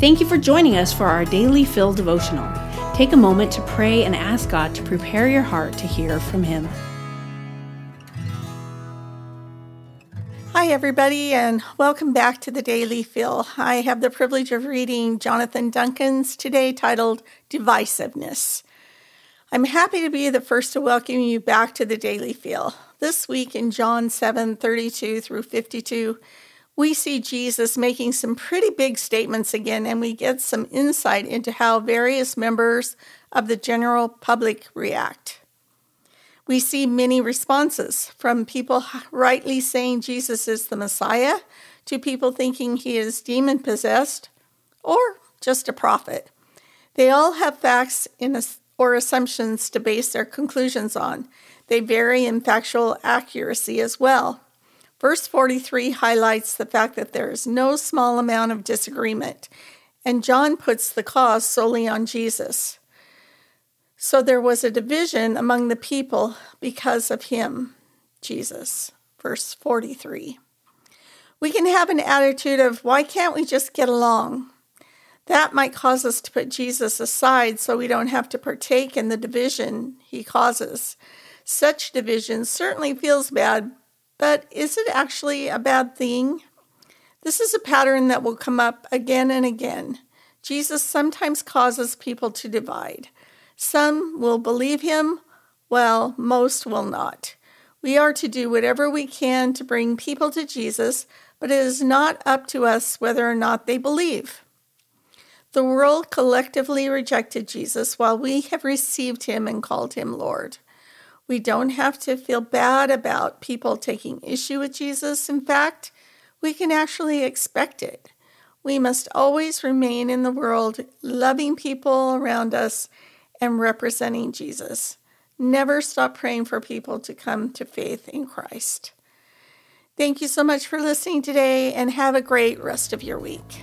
Thank you for joining us for our daily Fill devotional. Take a moment to pray and ask God to prepare your heart to hear from Him. Hi, everybody, and welcome back to the Daily Fill. I have the privilege of reading Jonathan Duncan's today titled Divisiveness. I'm happy to be the first to welcome you back to the Daily Fill. This week in John 7 32 through 52, we see Jesus making some pretty big statements again, and we get some insight into how various members of the general public react. We see many responses from people rightly saying Jesus is the Messiah to people thinking he is demon possessed or just a prophet. They all have facts a, or assumptions to base their conclusions on. They vary in factual accuracy as well. Verse 43 highlights the fact that there is no small amount of disagreement, and John puts the cause solely on Jesus. So there was a division among the people because of him, Jesus. Verse 43. We can have an attitude of, why can't we just get along? That might cause us to put Jesus aside so we don't have to partake in the division he causes. Such division certainly feels bad, but is it actually a bad thing? This is a pattern that will come up again and again. Jesus sometimes causes people to divide. Some will believe him, while most will not. We are to do whatever we can to bring people to Jesus, but it is not up to us whether or not they believe. The world collectively rejected Jesus while we have received him and called him Lord. We don't have to feel bad about people taking issue with Jesus. In fact, we can actually expect it. We must always remain in the world loving people around us and representing Jesus. Never stop praying for people to come to faith in Christ. Thank you so much for listening today and have a great rest of your week.